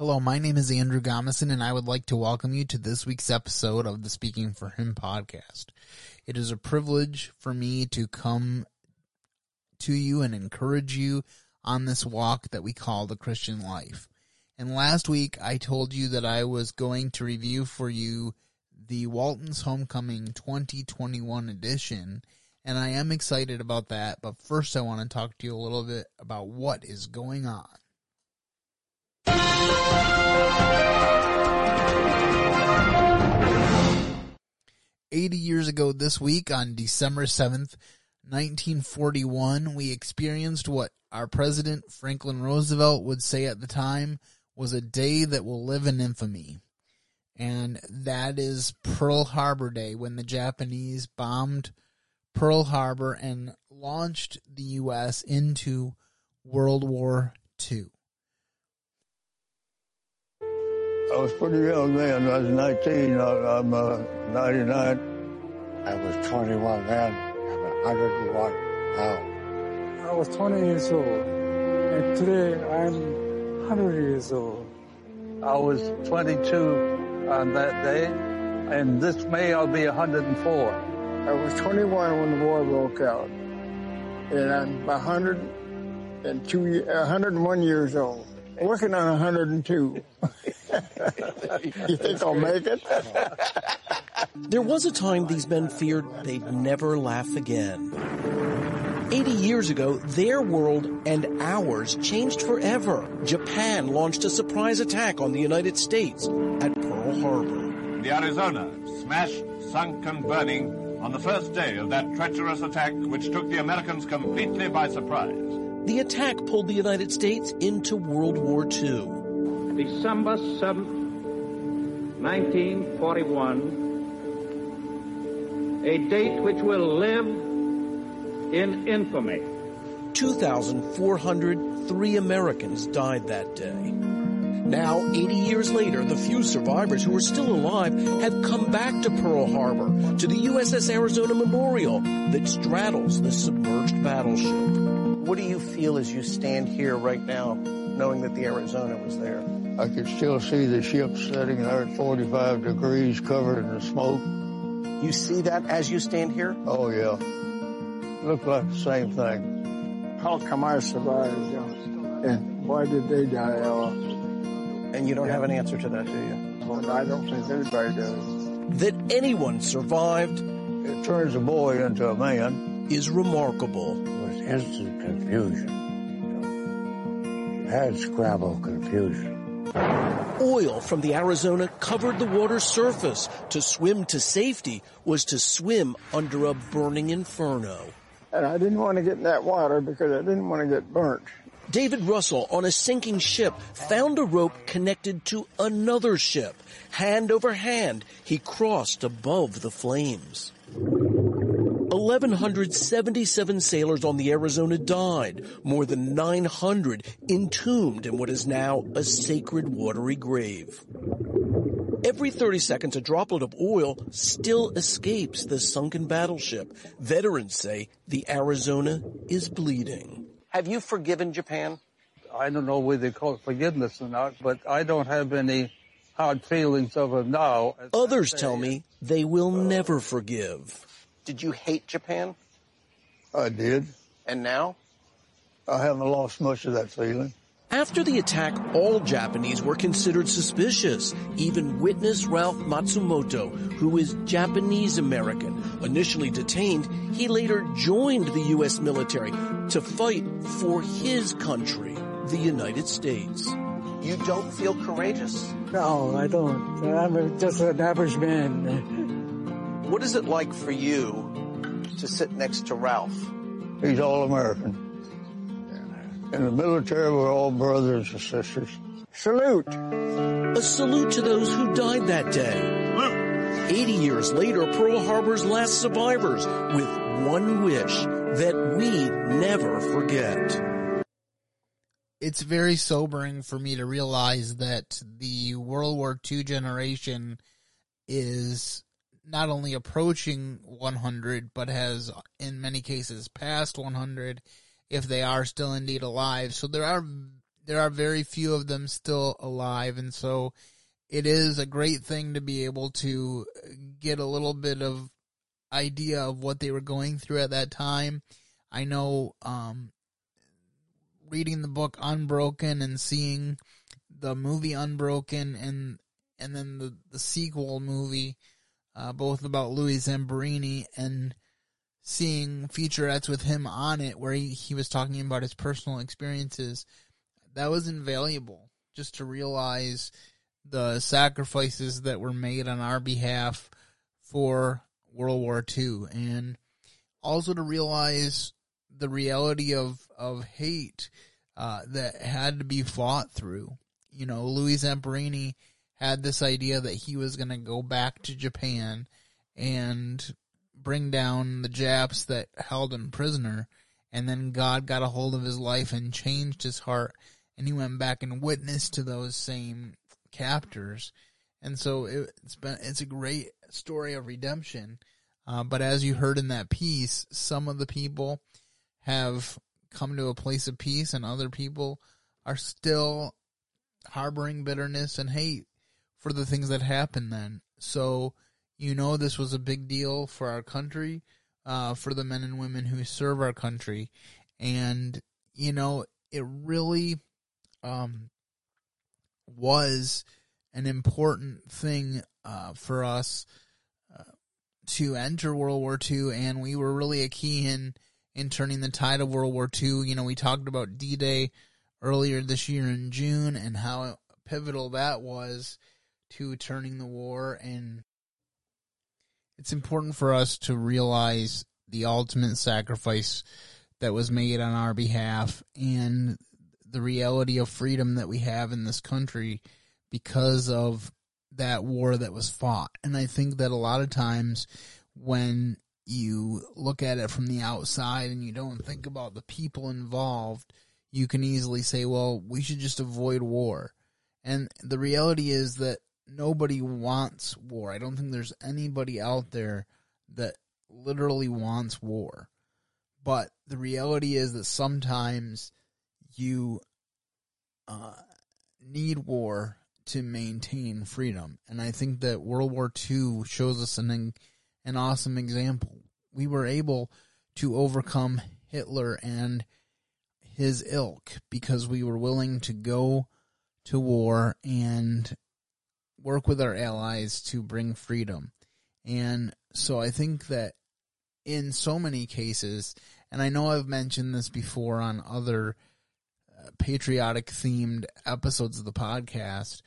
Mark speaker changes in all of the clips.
Speaker 1: Hello, my name is Andrew Gomison, and I would like to welcome you to this week's episode of the Speaking for Him podcast. It is a privilege for me to come to you and encourage you on this walk that we call the Christian life. And last week I told you that I was going to review for you the Walton's Homecoming 2021 edition, and I am excited about that. But first, I want to talk to you a little bit about what is going on. 80 years ago this week on December 7th, 1941, we experienced what our president Franklin Roosevelt would say at the time was a day that will live in infamy. And that is Pearl Harbor Day when the Japanese bombed Pearl Harbor and launched the U.S. into World War II.
Speaker 2: I was pretty young then. I was 19. I, am uh, 99.
Speaker 3: I was 21 then. I'm 101 now.
Speaker 4: I was 20 years old. And today I'm 100 years old.
Speaker 5: I was 22 on that day. And this May I'll be 104.
Speaker 6: I was 21 when the war broke out. And I'm 102, 101 years old. Working on 102. you think I'll make it?
Speaker 7: there was a time these men feared they'd never laugh again. 80 years ago, their world and ours changed forever. Japan launched a surprise attack on the United States at Pearl Harbor.
Speaker 8: The Arizona smashed, sunk, and burning on the first day of that treacherous attack which took the Americans completely by surprise.
Speaker 7: The attack pulled the United States into World War II.
Speaker 9: December 7th, 1941, a date which will live in infamy.
Speaker 7: 2,403 Americans died that day. Now, 80 years later, the few survivors who are still alive have come back to Pearl Harbor, to the USS Arizona Memorial that straddles the submerged battleship.
Speaker 10: What do you feel as you stand here right now, knowing that the Arizona was there?
Speaker 2: I could still see the ship sitting there at 45 degrees covered in the smoke.
Speaker 10: You see that as you stand here?
Speaker 2: Oh, yeah. Looked like the same thing.
Speaker 6: How come I survived? And why did they die off?
Speaker 10: And you don't yeah. have an answer to that, do you?
Speaker 6: Well, I don't think anybody does.
Speaker 7: That anyone survived
Speaker 2: it turns a boy into a man
Speaker 7: is remarkable.
Speaker 3: It was instant confusion. You had Scrabble confusion.
Speaker 7: Oil from the Arizona covered the water's surface. To swim to safety was to swim under a burning inferno.
Speaker 6: And I didn't want to get in that water because I didn't want to get burnt.
Speaker 7: David Russell on a sinking ship found a rope connected to another ship. Hand over hand, he crossed above the flames. 1,177 sailors on the Arizona died, more than 900 entombed in what is now a sacred watery grave. Every 30 seconds, a droplet of oil still escapes the sunken battleship. Veterans say the Arizona is bleeding.
Speaker 10: Have you forgiven Japan?
Speaker 5: I don't know whether they call it forgiveness or not, but I don't have any hard feelings of it now.
Speaker 7: Others tell me they will never forgive.
Speaker 10: Did you hate Japan?
Speaker 2: I did.
Speaker 10: And now?
Speaker 2: I haven't lost much of that feeling.
Speaker 7: After the attack, all Japanese were considered suspicious. Even witness Ralph Matsumoto, who is Japanese American, initially detained, he later joined the U.S. military to fight for his country, the United States.
Speaker 10: You don't feel courageous?
Speaker 4: No, I don't. I'm just an average man.
Speaker 10: What is it like for you to sit next to Ralph?
Speaker 2: He's all American. In the military, we're all brothers and sisters.
Speaker 6: Salute.
Speaker 7: A salute to those who died that day. 80 years later, Pearl Harbor's last survivors with one wish that we never forget.
Speaker 1: It's very sobering for me to realize that the World War II generation is not only approaching 100, but has in many cases passed 100 if they are still indeed alive. So there are there are very few of them still alive, and so it is a great thing to be able to get a little bit of idea of what they were going through at that time. I know, um, reading the book Unbroken and seeing the movie Unbroken and and then the the sequel movie, uh, both about Louis Zamperini and seeing featurettes with him on it where he, he was talking about his personal experiences. That was invaluable just to realize the sacrifices that were made on our behalf for World War II and also to realize the reality of, of hate uh, that had to be fought through. You know, Louis Zamperini had this idea that he was going to go back to Japan and bring down the Japs that held him prisoner. And then God got a hold of his life and changed his heart. And he went back and witnessed to those same captors. And so it, has been, it's a great story of redemption. Uh, but as you heard in that piece, some of the people have come to a place of peace and other people are still harboring bitterness and hate for the things that happened then. So, you know, this was a big deal for our country, uh, for the men and women who serve our country. And, you know, it really, um, was an important thing, uh, for us, uh, to enter World War II. And we were really a key in, in turning the tide of World War II. You know, we talked about D Day earlier this year in June and how pivotal that was to turning the war. And it's important for us to realize the ultimate sacrifice that was made on our behalf and the reality of freedom that we have in this country because of that war that was fought. And I think that a lot of times when you look at it from the outside and you don't think about the people involved, you can easily say, well, we should just avoid war. And the reality is that nobody wants war. I don't think there's anybody out there that literally wants war. But the reality is that sometimes you uh, need war to maintain freedom. And I think that World War II shows us an an awesome example. We were able to overcome Hitler and his ilk because we were willing to go to war and work with our allies to bring freedom. And so I think that in so many cases, and I know I've mentioned this before on other uh, patriotic themed episodes of the podcast,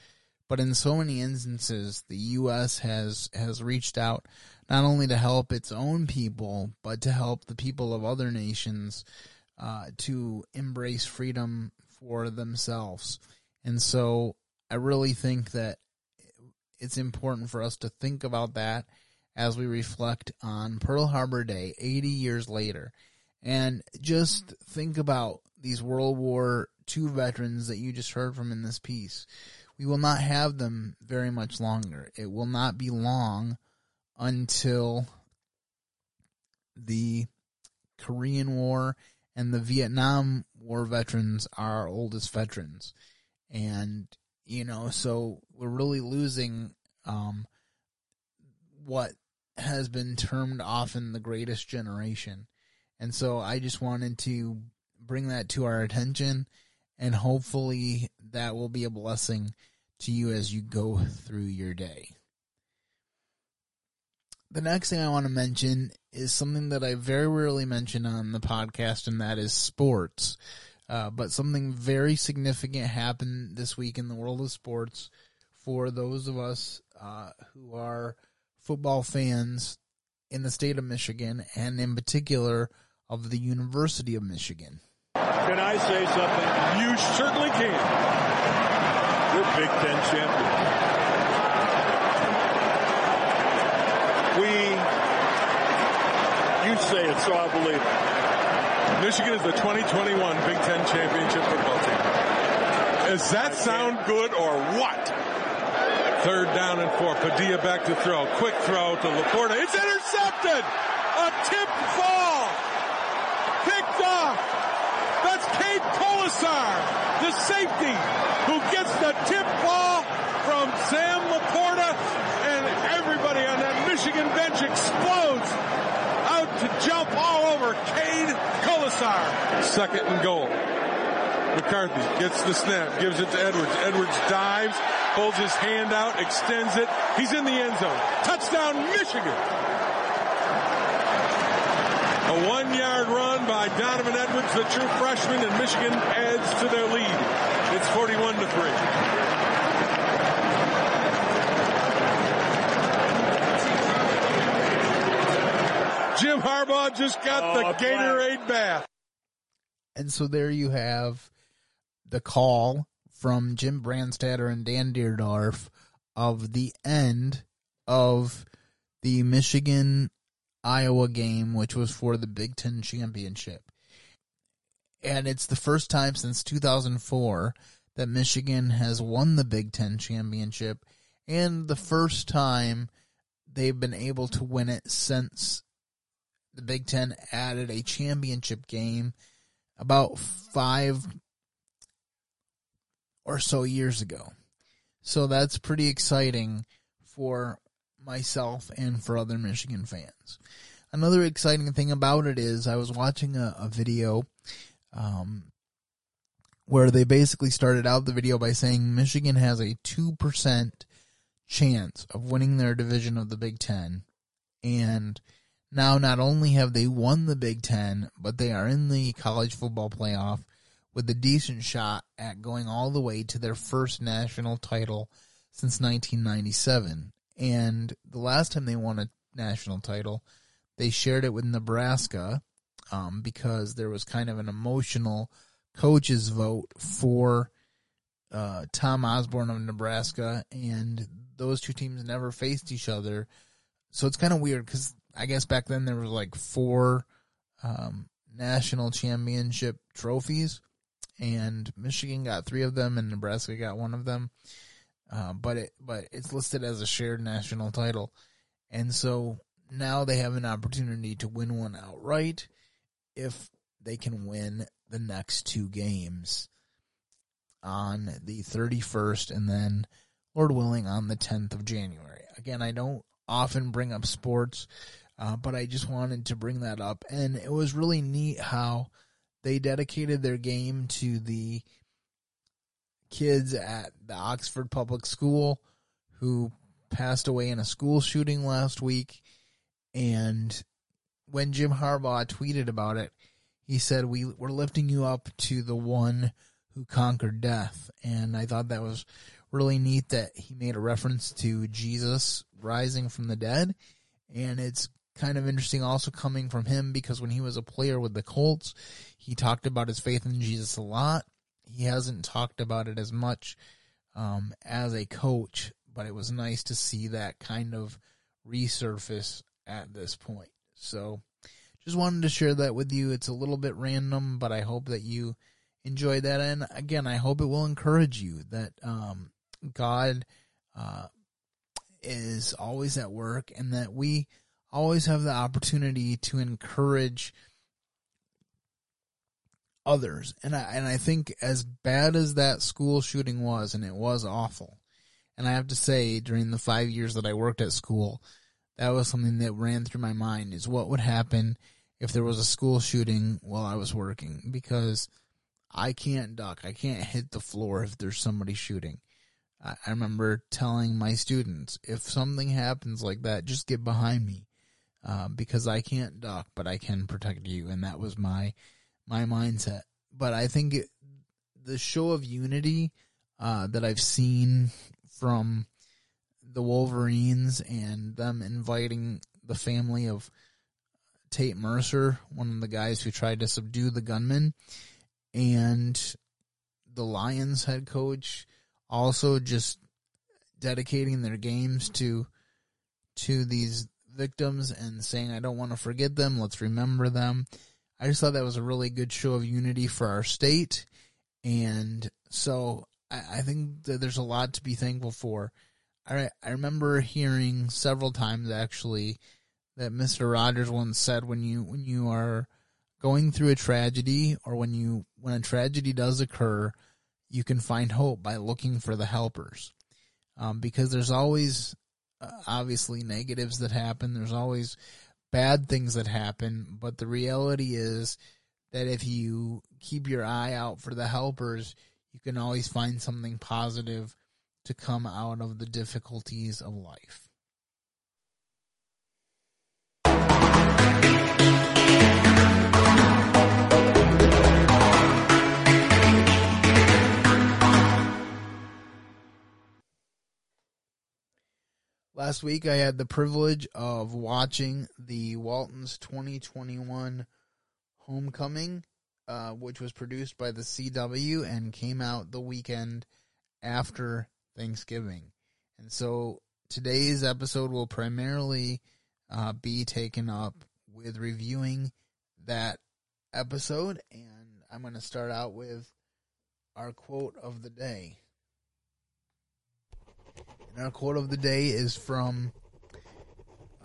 Speaker 1: but in so many instances, the U.S. has has reached out not only to help its own people, but to help the people of other nations uh, to embrace freedom for themselves. And so, I really think that it's important for us to think about that as we reflect on Pearl Harbor Day 80 years later. And just think about these World War II veterans that you just heard from in this piece we will not have them very much longer. It will not be long until the Korean War and the Vietnam War veterans are our oldest veterans. And, you know, so we're really losing um, what has been termed often the greatest generation. And so I just wanted to bring that to our attention and hopefully that will be a blessing to you as you go through your day. The next thing I want to mention is something that I very rarely mention on the podcast, and that is sports. Uh, but something very significant happened this week in the world of sports for those of us uh, who are football fans in the state of Michigan, and in particular of the University of Michigan.
Speaker 11: Can I say something? You certainly can. We're Big Ten champions. We, you say it, so I believe it. Michigan is the 2021 Big Ten championship football team. Does that sound good or what? Third down and four. Padilla back to throw. Quick throw to Laporta. It's intercepted. A tipped ball. Picked off. That's Kate Kolesar, the safety, who gets the tip ball from Sam Laporta, and everybody on that Michigan bench explodes to jump all over Cade Kolesar. Second and goal. McCarthy gets the snap, gives it to Edwards. Edwards dives, holds his hand out, extends it. He's in the end zone. Touchdown, Michigan. A one yard run by Donovan Edwards, the true freshman, and Michigan adds to their lead. It's 41 to 3. Jim Harbaugh just got the oh, Gatorade bath.
Speaker 1: And so there you have the call from Jim Brandstatter and Dan Dierdorf of the end of the Michigan Iowa game, which was for the Big Ten championship. And it's the first time since 2004 that Michigan has won the Big Ten championship, and the first time they've been able to win it since the Big Ten added a championship game about five or so years ago. So that's pretty exciting for myself and for other Michigan fans. Another exciting thing about it is I was watching a, a video um, where they basically started out the video by saying Michigan has a 2% chance of winning their division of the Big Ten. And now not only have they won the Big Ten, but they are in the college football playoff with a decent shot at going all the way to their first national title since 1997. And the last time they won a national title, they shared it with Nebraska um, because there was kind of an emotional coaches vote for uh, Tom Osborne of Nebraska, and those two teams never faced each other. So it's kind of weird because I guess back then there was like four um, national championship trophies, and Michigan got three of them, and Nebraska got one of them. Uh, but it but it's listed as a shared national title, and so now they have an opportunity to win one outright if they can win the next two games on the 31st and then Lord willing on the 10th of January. Again, I don't often bring up sports, uh, but I just wanted to bring that up. And it was really neat how they dedicated their game to the kids at the Oxford Public School who passed away in a school shooting last week. And when Jim Harbaugh tweeted about it, he said, we, We're lifting you up to the one who conquered death. And I thought that was really neat that he made a reference to Jesus rising from the dead. And it's kind of interesting also coming from him because when he was a player with the Colts, he talked about his faith in Jesus a lot. He hasn't talked about it as much um, as a coach, but it was nice to see that kind of resurface at this point. So just wanted to share that with you. It's a little bit random, but I hope that you enjoy that. And again, I hope it will encourage you that um, God uh, is always at work and that we always have the opportunity to encourage others. And I, and I think as bad as that school shooting was, and it was awful, and I have to say, during the five years that I worked at school, that was something that ran through my mind is what would happen if there was a school shooting while I was working because I can't duck. I can't hit the floor if there's somebody shooting. I, I remember telling my students, if something happens like that, just get behind me. Um, because I can't duck, but I can protect you. And that was my, my mindset. But I think it, the show of unity, uh, that I've seen from the Wolverines and them inviting the family of Tate Mercer, one of the guys who tried to subdue the gunman, and the Lions head coach also just dedicating their games to to these victims and saying I don't want to forget them, let's remember them. I just thought that was a really good show of unity for our state. And so I, I think that there's a lot to be thankful for. I I remember hearing several times actually that Mr. Rogers once said when you when you are going through a tragedy or when you when a tragedy does occur, you can find hope by looking for the helpers. Um, because there's always obviously negatives that happen. There's always bad things that happen, but the reality is that if you keep your eye out for the helpers, you can always find something positive to come out of the difficulties of life. Last week, I had the privilege of watching the Waltons 2021 Homecoming, uh, which was produced by the CW and came out the weekend after Thanksgiving. And so today's episode will primarily uh, be taken up with reviewing that episode. And I'm going to start out with our quote of the day. Our quote of the day is from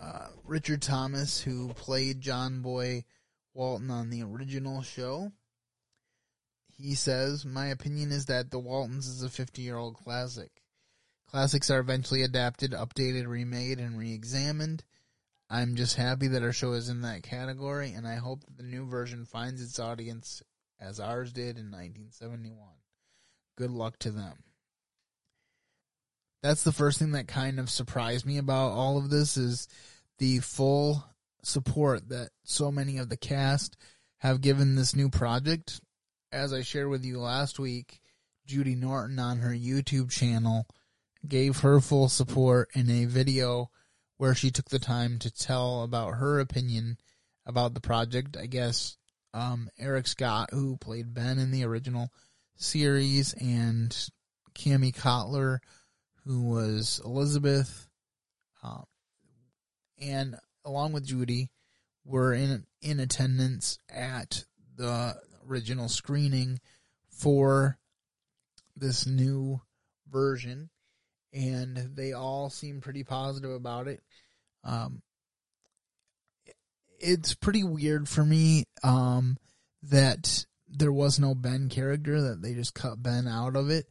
Speaker 1: uh, Richard Thomas, who played John Boy Walton on the original show. He says, My opinion is that The Waltons is a 50 year old classic. Classics are eventually adapted, updated, remade, and re examined. I'm just happy that our show is in that category, and I hope that the new version finds its audience as ours did in 1971. Good luck to them that's the first thing that kind of surprised me about all of this is the full support that so many of the cast have given this new project. As I shared with you last week, Judy Norton on her YouTube channel gave her full support in a video where she took the time to tell about her opinion about the project. I guess um, Eric Scott, who played Ben in the original series, and Kami Cotler, who was Elizabeth, um, and along with Judy, were in in attendance at the original screening for this new version, and they all seem pretty positive about it. Um, it's pretty weird for me um, that there was no Ben character that they just cut Ben out of it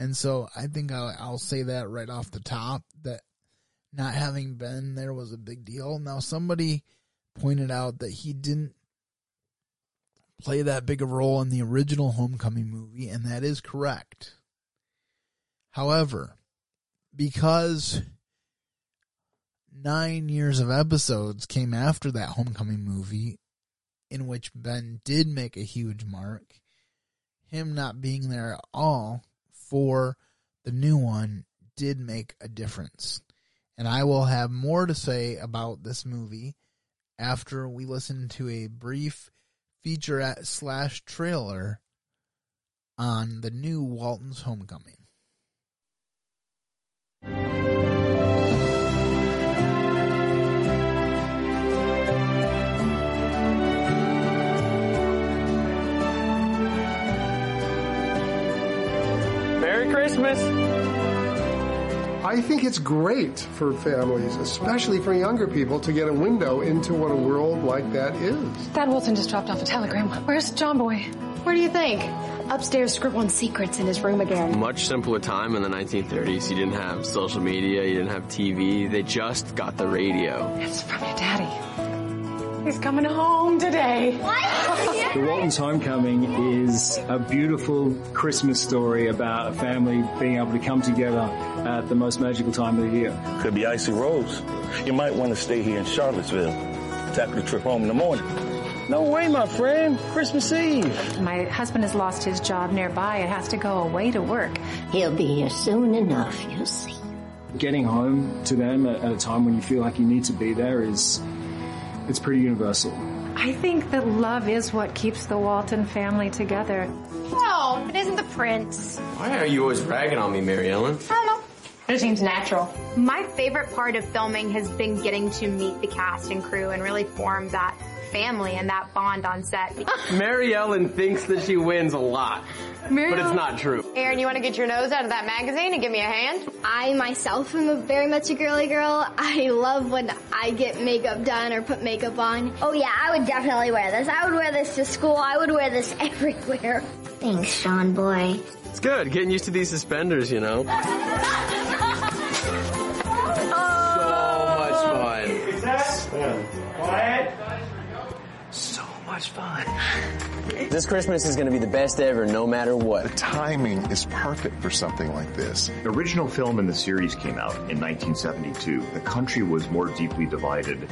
Speaker 1: and so I think I'll, I'll say that right off the top that not having Ben there was a big deal. Now, somebody pointed out that he didn't play that big a role in the original Homecoming movie, and that is correct. However, because nine years of episodes came after that Homecoming movie, in which Ben did make a huge mark, him not being there at all for the new one did make a difference. And I will have more to say about this movie after we listen to a brief featurette slash trailer on the new Walton's Homecoming.
Speaker 12: Merry Christmas.
Speaker 13: I think it's great for families, especially for younger people, to get a window into what a world like that is.
Speaker 14: Dad Wilson just dropped off a telegram. Where's John Boy?
Speaker 15: Where do you think? Upstairs scribbling secrets in his room again.
Speaker 16: Much simpler time in the 1930s. You didn't have social media, you didn't have TV, they just got the radio.
Speaker 14: It's from your daddy. He's coming home today.
Speaker 17: What? the Walton's Homecoming is a beautiful Christmas story about a family being able to come together at the most magical time of the year.
Speaker 18: Could be Icy Rose. You might want to stay here in Charlottesville. Tackle the trip home in the morning.
Speaker 12: No way, my friend. Christmas Eve.
Speaker 19: My husband has lost his job nearby and has to go away to work.
Speaker 20: He'll be here soon enough, you'll see.
Speaker 17: Getting home to them at a time when you feel like you need to be there is it's pretty universal.
Speaker 19: I think that love is what keeps the Walton family together.
Speaker 15: No, it isn't the prince.
Speaker 16: Why are you always ragging on me, Mary Ellen?
Speaker 15: I don't know.
Speaker 14: It seems natural.
Speaker 21: My favorite part of filming has been getting to meet the cast and crew and really form that family and that bond on set.
Speaker 16: Mary Ellen thinks that she wins a lot,
Speaker 21: Mary
Speaker 16: but it's not true.
Speaker 21: Erin, you want to get your nose out of that magazine and give me a hand?
Speaker 22: I myself am a very much a girly girl. I love when I get makeup done or put makeup on. Oh yeah, I would definitely wear this. I would wear this to school. I would wear this everywhere.
Speaker 20: Thanks, Sean boy.
Speaker 16: It's good, getting used to these suspenders, you know. So much fun.
Speaker 23: So much fun.
Speaker 16: This Christmas is going to be the best ever, no matter what.
Speaker 23: The timing is perfect for something like this. The original film in the series came out in 1972. The country was more deeply divided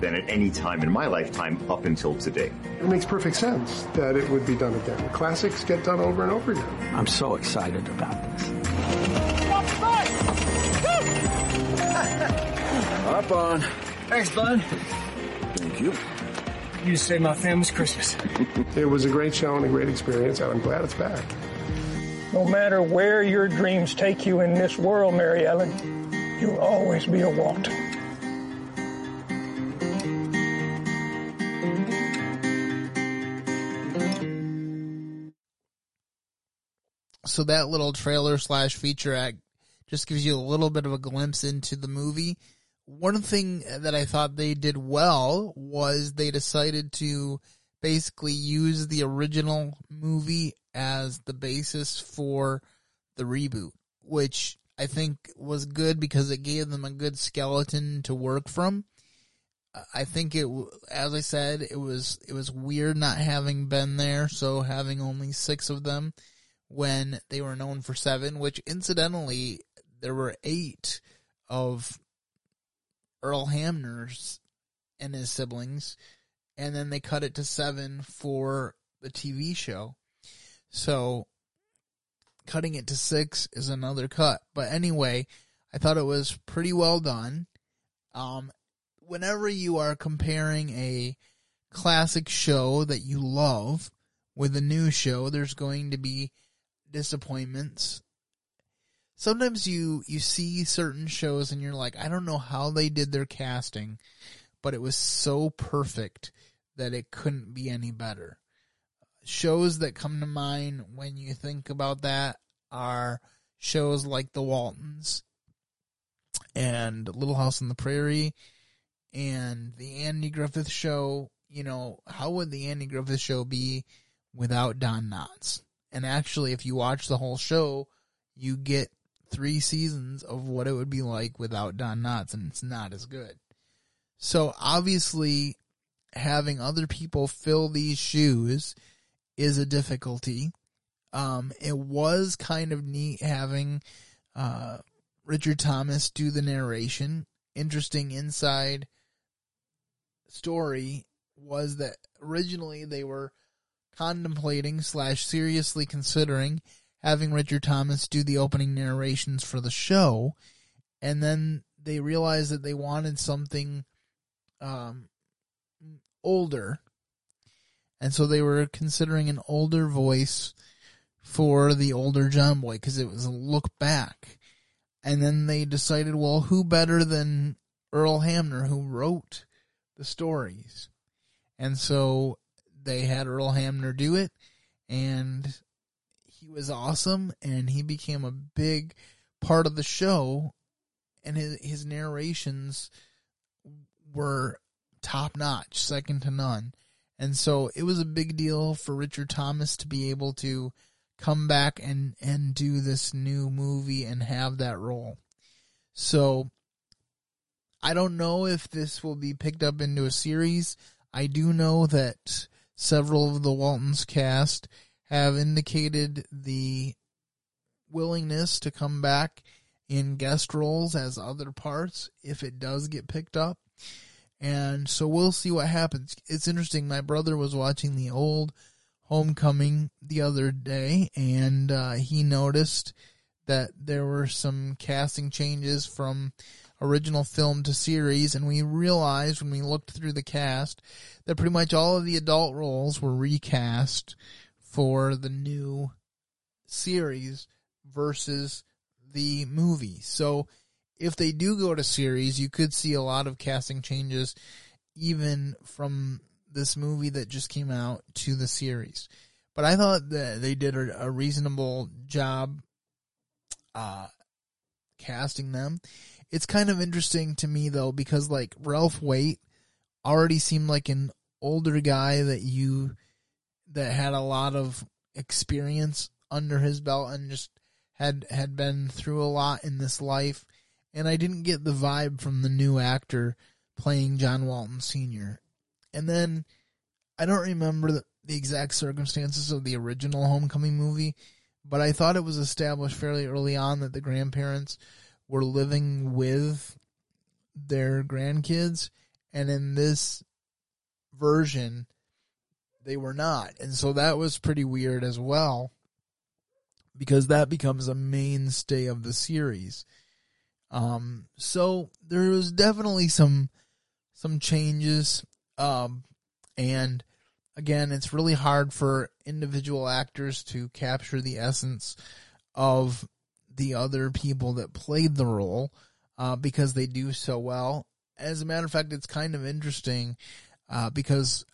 Speaker 23: than at any time in my lifetime up until today.
Speaker 13: It makes perfect sense that it would be done again. Classics get done over and over again.
Speaker 23: I'm so excited about this.
Speaker 12: Up on. Thanks, bud.
Speaker 23: Thank you.
Speaker 12: You saved my family's Christmas.
Speaker 13: It was a great show and a great experience, and I'm glad it's back.
Speaker 6: No matter where your dreams take you in this world, Mary Ellen, you'll always be a Walton.
Speaker 1: so that little trailer slash featurette just gives you a little bit of a glimpse into the movie. One thing that I thought they did well was they decided to basically use the original movie as the basis for the reboot, which I think was good because it gave them a good skeleton to work from. I think it, as I said, it was it was weird not having Ben there, so having only six of them when they were known for seven, which incidentally there were eight of Earl Hamner's and his siblings, and then they cut it to seven for the TV show. So cutting it to six is another cut. But anyway, I thought it was pretty well done. Um, whenever you are comparing a classic show that you love with a new show, there's going to be disappointments. Sometimes you you see certain shows and you're like, I don't know how they did their casting, but it was so perfect that it couldn't be any better. Shows that come to mind when you think about that are shows like The Waltons and Little House on the Prairie and the Andy Griffith Show. You know, how would the Andy Griffith Show be without Don Knotts? And actually, if you watch the whole show, you get three seasons of what it would be like without Don Knotts, and it's not as good. So obviously, having other people fill these shoes is a difficulty. Um, it was kind of neat having uh, Richard Thomas do the narration. Interesting inside story was that originally they were contemplating slash seriously considering having Richard Thomas do the opening narrations for the show, and then they realized that they wanted something um, older, and so they were considering an older voice for the older John Boy because it was a look back, and then they decided, well, who better than Earl Hamner who wrote the stories, and so they had Earl Hamner do it, and he was awesome, and he became a big part of the show, and his his narrations were top notch, second to none, and so it was a big deal for Richard Thomas to be able to come back and and do this new movie and have that role. So I don't know if this will be picked up into a series. I do know that several of the Waltons cast have indicated the willingness to come back in guest roles as other parts if it does get picked up. And so we'll see what happens. It's interesting. My brother was watching the old Homecoming the other day and uh, he noticed that there were some casting changes from original film to series, and we realized when we looked through the cast that pretty much all of the adult roles were recast for the new series versus the movie. So if they do go to series, you could see a lot of casting changes even from this movie that just came out to the series. But I thought that they did a, reasonable job uh, casting them. It's kind of interesting to me though because like Ralph Waite already seemed like an older guy that you that had a lot of experience under his belt and just had had been through a lot in this life and I didn't get the vibe from the new actor playing John Walton Sr. And then I don't remember the, the exact circumstances of the original Homecoming movie, but I thought it was established fairly early on that the grandparents were living with their grandkids, and in this version, they were not. And so that was pretty weird as well, because that becomes a mainstay of the series. Um, so there was definitely some some changes. Um, and again, it's really hard for individual actors to capture the essence of the other people that played the role uh, because they do so well. As a matter of fact, it's kind of interesting uh, because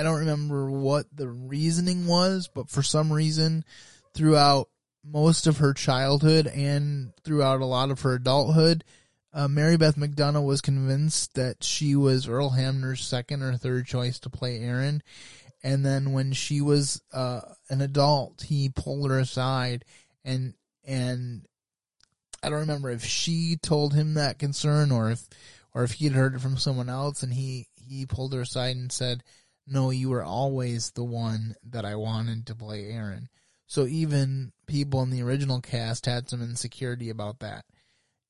Speaker 1: I don't remember what the reasoning was, but for some reason, throughout most of her childhood and throughout a lot of her adulthood, uh, Mary Beth McDonough was convinced that she was Earl Hamner's second or third choice to play Erin. And then when she was uh, an adult, he pulled her aside and and I don't remember if she told him that concern or if or if he had heard it from someone else and he he pulled her aside and said, "No, you were always the one that I wanted to play Erin. So even people in the original cast had some insecurity about that.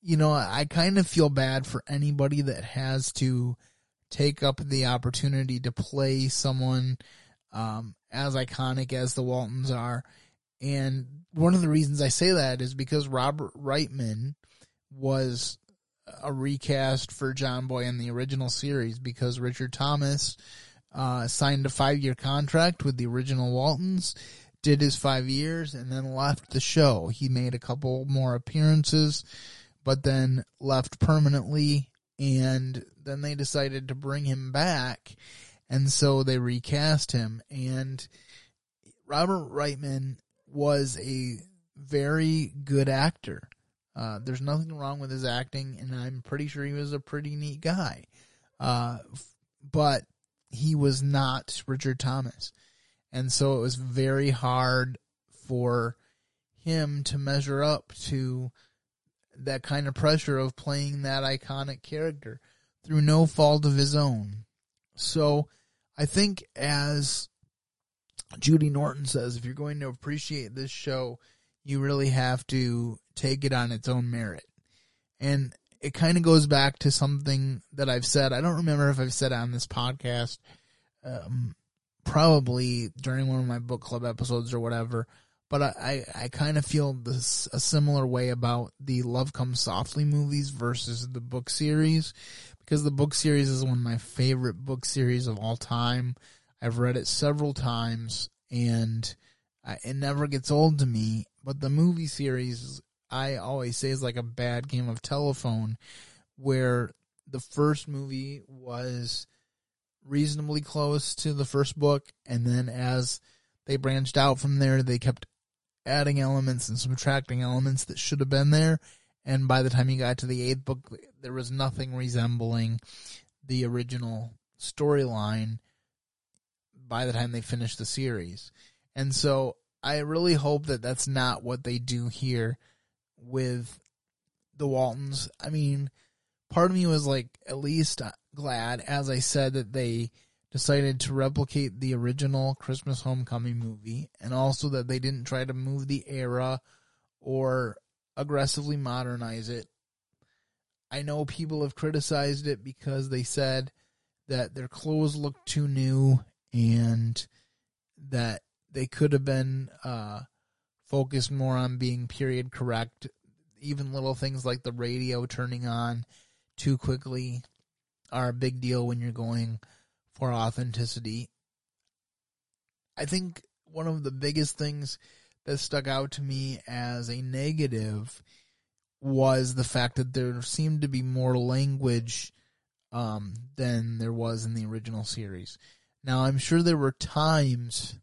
Speaker 1: You know, I kind of feel bad for anybody that has to take up the opportunity to play someone um, as iconic as the Waltons are. And one of the reasons I say that is because Robert Wightman was a recast for John Boy in the original series because Richard Thomas uh, signed a five year contract with the original Waltons did his five years and then left the show. He made a couple more appearances, but then left permanently. And then they decided to bring him back. And so they recast him. And Robert Wightman was a very good actor. Uh, there's nothing wrong with his acting, and I'm pretty sure he was a pretty neat guy. Uh, but he was not Richard Thomas. And so it was very hard for him to measure up to that kind of pressure of playing that iconic character through no fault of his own. So I think as Judy Norton says, if you're going to appreciate this show, you really have to take it on its own merit. And it kind of goes back to something that I've said. I don't remember if I've said on this podcast. Um, probably during one of my book club episodes or whatever. But I, I, I kind of feel this a similar way about the Love Comes Softly movies versus the book series, because the book series is one of my favorite book series of all time. I've read it several times, and I, it never gets old to me. But the movie series, I always say, is like a bad game of telephone, where the first movie was reasonably close to the first book, and then as they branched out from there, they kept adding elements and subtracting elements that should have been there. And by the time you got to the eighth book, there was nothing resembling the original storyline by the time they finished the series. And so I really hope that that's not what they do here with the Waltons. I mean, part of me was like, at least glad, as I said, that they decided to replicate the original Christmas Homecoming movie and also that they didn't try to move the era or aggressively modernize it. I know people have criticized it because they said that their clothes looked too new and that they could have been uh, focused more on being period correct. Even little things like the radio turning on too quickly are a big deal when you're going for authenticity. I think one of the biggest things that stuck out to me as a negative was the fact that there seemed to be more language um, than there was in the original series. Now, I'm sure there were times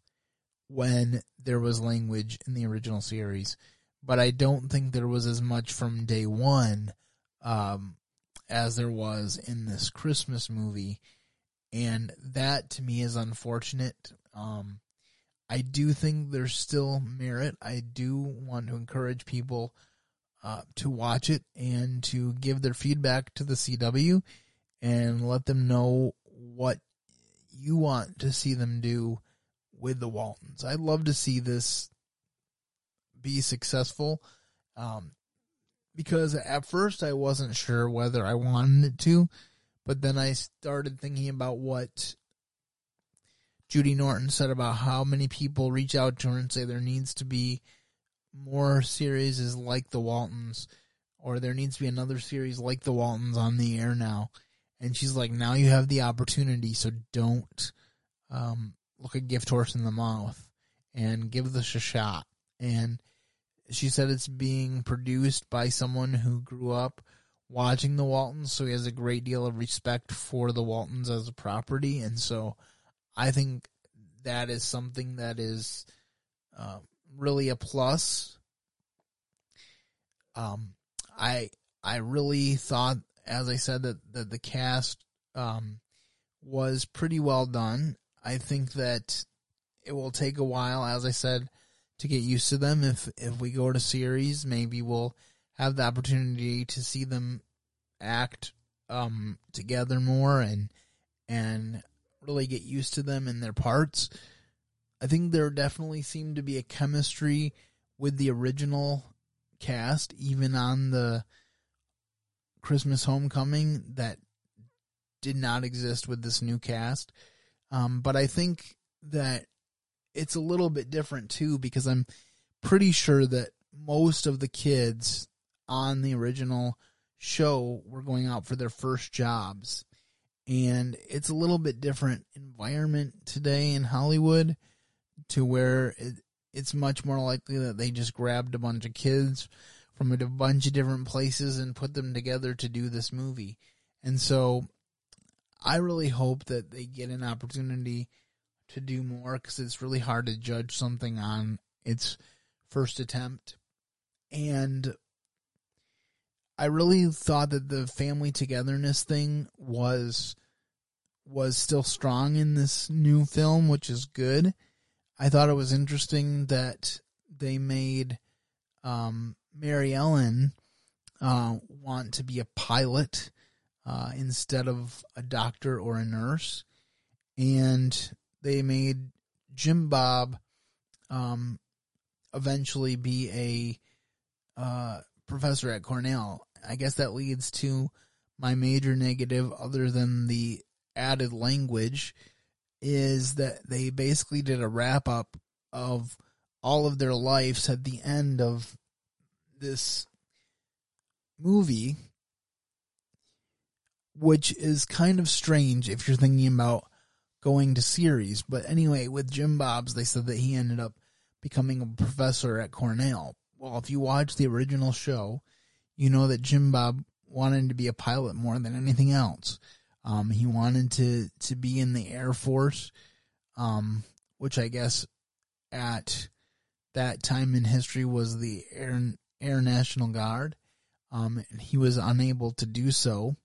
Speaker 1: when there was language in the original series, but I don't think there was as much from day one um, as there was in this Christmas movie. And that to me is unfortunate. Um, I do think there's still merit. I do want to encourage people uh, to watch it and to give their feedback to the CW and let them know what you want to see them do with the Waltons. I'd love to see this be successful. Um, because at first I wasn't sure whether I wanted it to, but then I started thinking about what Judy Norton said about how many people reach out to her and say there needs to be more series like the Waltons, or there needs to be another series like the Waltons on the air now. And she's like, now you have the opportunity, so don't um, look a gift horse in the mouth and give this a shot. And she said it's being produced by someone who grew up watching the Waltons, so he has a great deal of respect for the Waltons as a property. And so I think that is something that is uh, really a plus. Um, I I really thought, as I said, that, that the cast um, was pretty well done. I think that it will take a while, as I said, to get used to them. If if we go to series, maybe we'll have the opportunity to see them act um, together more and and really get used to them and their parts. I think there definitely seemed to be a chemistry with the original cast, even on the Christmas Homecoming, that did not exist with this new cast. Um, but I think that it's a little bit different too because I'm pretty sure that most of the kids on the original show were going out for their first jobs. And it's a little bit different environment today in Hollywood to where it, it's much more likely that they just grabbed a bunch of kids from a bunch of different places and put them together to do this movie. And so I really hope that they get an opportunity to do more because it's really hard to judge something on its first attempt. And I really thought that the family togetherness thing was was still strong in this new film, which is good. I thought it was interesting that they made um, Mary Ellen uh, want to be a pilot uh, instead of a doctor or a nurse, and they made Jim Bob um, eventually be a uh, professor at Cornell. I guess that leads to my major negative, other than the added language, is that they basically did a wrap up of all of their lives at the end of this movie, which is kind of strange if you're thinking about going to series. But anyway, with Jim Bob's, they said that he ended up becoming a professor at Cornell. Well, if you watch the original show, you know that Jim Bob wanted to be a pilot more than anything else. Um, he wanted to, to be in the Air Force, um, which I guess at that time in history was the Air, Air National Guard. Um, he was unable to do so.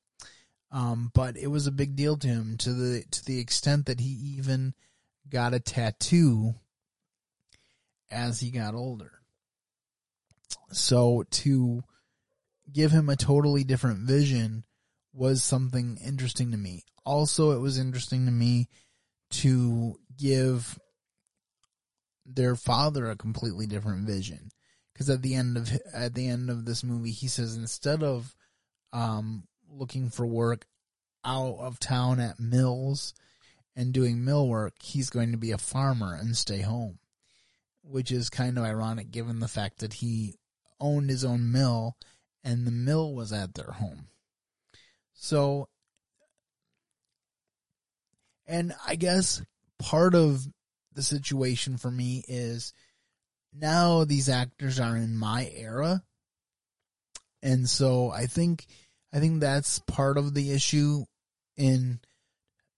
Speaker 1: Um, but it was a big deal to him to the to the extent that he even got a tattoo as he got older. So to give him a totally different vision was something interesting to me. Also, it was interesting to me to give their father a completely different vision because at the end of at the end of this movie he says instead of um looking for work out of town at mills and doing mill work, he's going to be a farmer and stay home. Which is kind of ironic given the fact that he owned his own mill and the mill was at their home. So, and I guess part of the situation for me is now these actors are in my era And so I think I think that's part of the issue in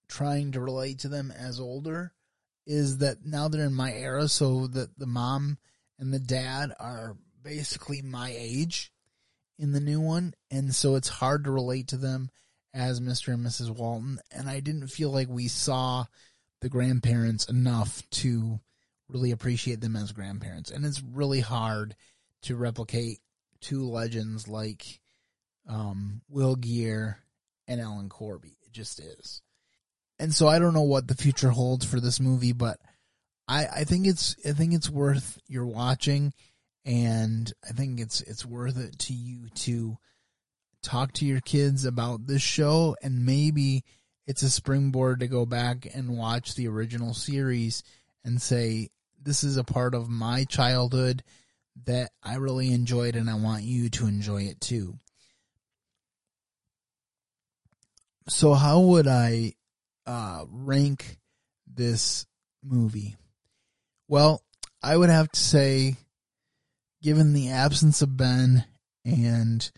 Speaker 1: trying to relate to them as older is that now they're in my era so that the mom and the dad are basically my age in the new one and so it's hard to relate to them as Mr. and Mrs. Walton and I didn't feel like we saw the grandparents enough to really appreciate them as grandparents and it's really hard to replicate two legends like um, Will Geer and Ellen Corby just is. And so I don't know what the future holds for this movie, but I, I think it's I think it's worth your watching, and I think it's it's worth it to you to talk to your kids about this show, and maybe it's a springboard to go back and watch the original series and say this is a part of my childhood that I really enjoyed, and I want you to enjoy it too. So how would I uh, rank this movie? Well, I would have to say, given the absence of Ben and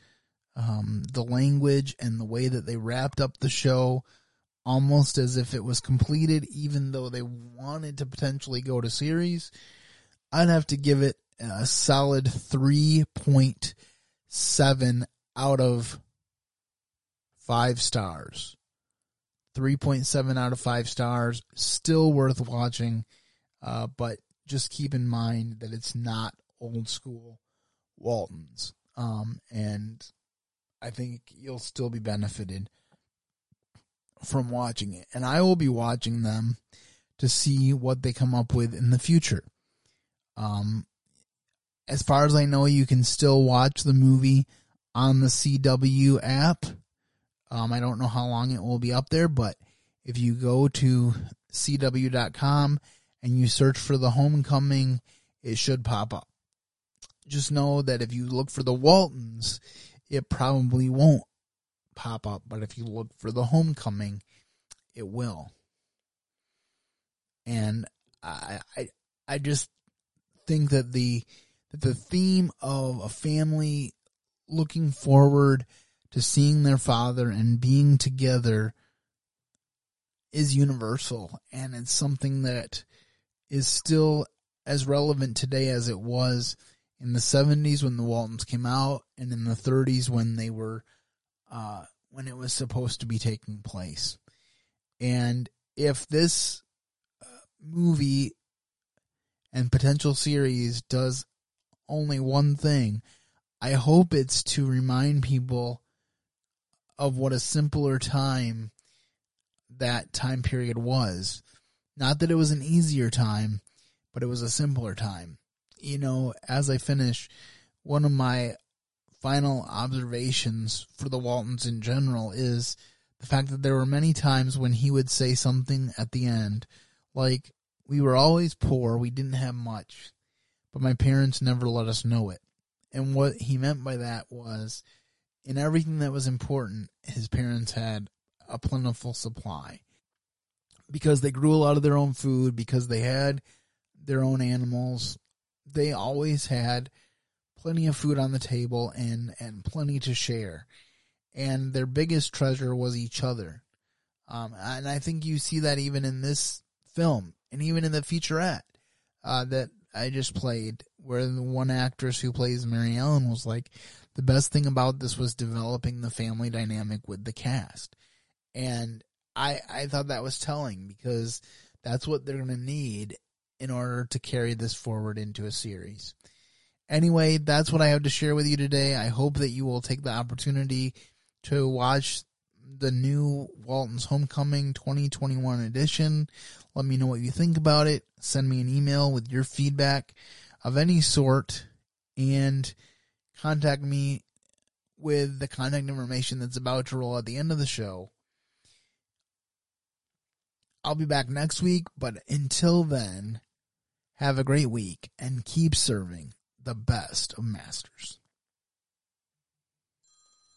Speaker 1: um, the language and the way that they wrapped up the show, almost as if it was completed, even though they wanted to potentially go to series, I'd have to give it a solid 3.7 out of 5 stars. 3.7 out of 5 stars. Still worth watching, uh, but just keep in mind that it's not old school Waltons. Um, and I think you'll still be benefited from watching it. And I will be watching them to see what they come up with in the future. Um, as far as I know, you can still watch the movie on the CW app. Um, I don't know how long it will be up there, but if you go to CW.com and you search for the homecoming, it should pop up. Just know that if you look for the Waltons, it probably won't pop up, but if you look for the homecoming, it will. And I, I, I just think that the that the theme of a family looking forward to seeing their father and being together is universal and it's something that is still as relevant today as it was in the 70s when the Waltons came out and in the 30s when they were uh, when it was supposed to be taking place. And if this uh, movie and potential series does only one thing, I hope it's to remind people of what a simpler time that time period was. Not that it was an easier time, but it was a simpler time. You know, as I finish, one of my final observations for the Waltons in general is the fact that there were many times when he would say something at the end, like, We were always poor, we didn't have much, but my parents never let us know it. And what he meant by that was, in everything that was important, his parents had a plentiful supply because they grew a lot of their own food, because they had their own animals. They always had plenty of food on the table and, and plenty to share. And their biggest treasure was each other. Um, and I think you see that even in this film and even in the featurette uh, that I just played, where the one actress who plays Mary Ellen was like, the best thing about this was developing the family dynamic with the cast. And I, I thought that was telling because that's what they're going to need in order to carry this forward into a series. Anyway, that's what I have to share with you today. I hope that you will take the opportunity to watch the new Walton's Homecoming 2021 edition. Let me know what you think about it. Send me an email with your feedback of any sort and contact me with the contact information that's about to roll at the end of the show. I'll be back next week, but until then, have a great week and keep serving the best of masters.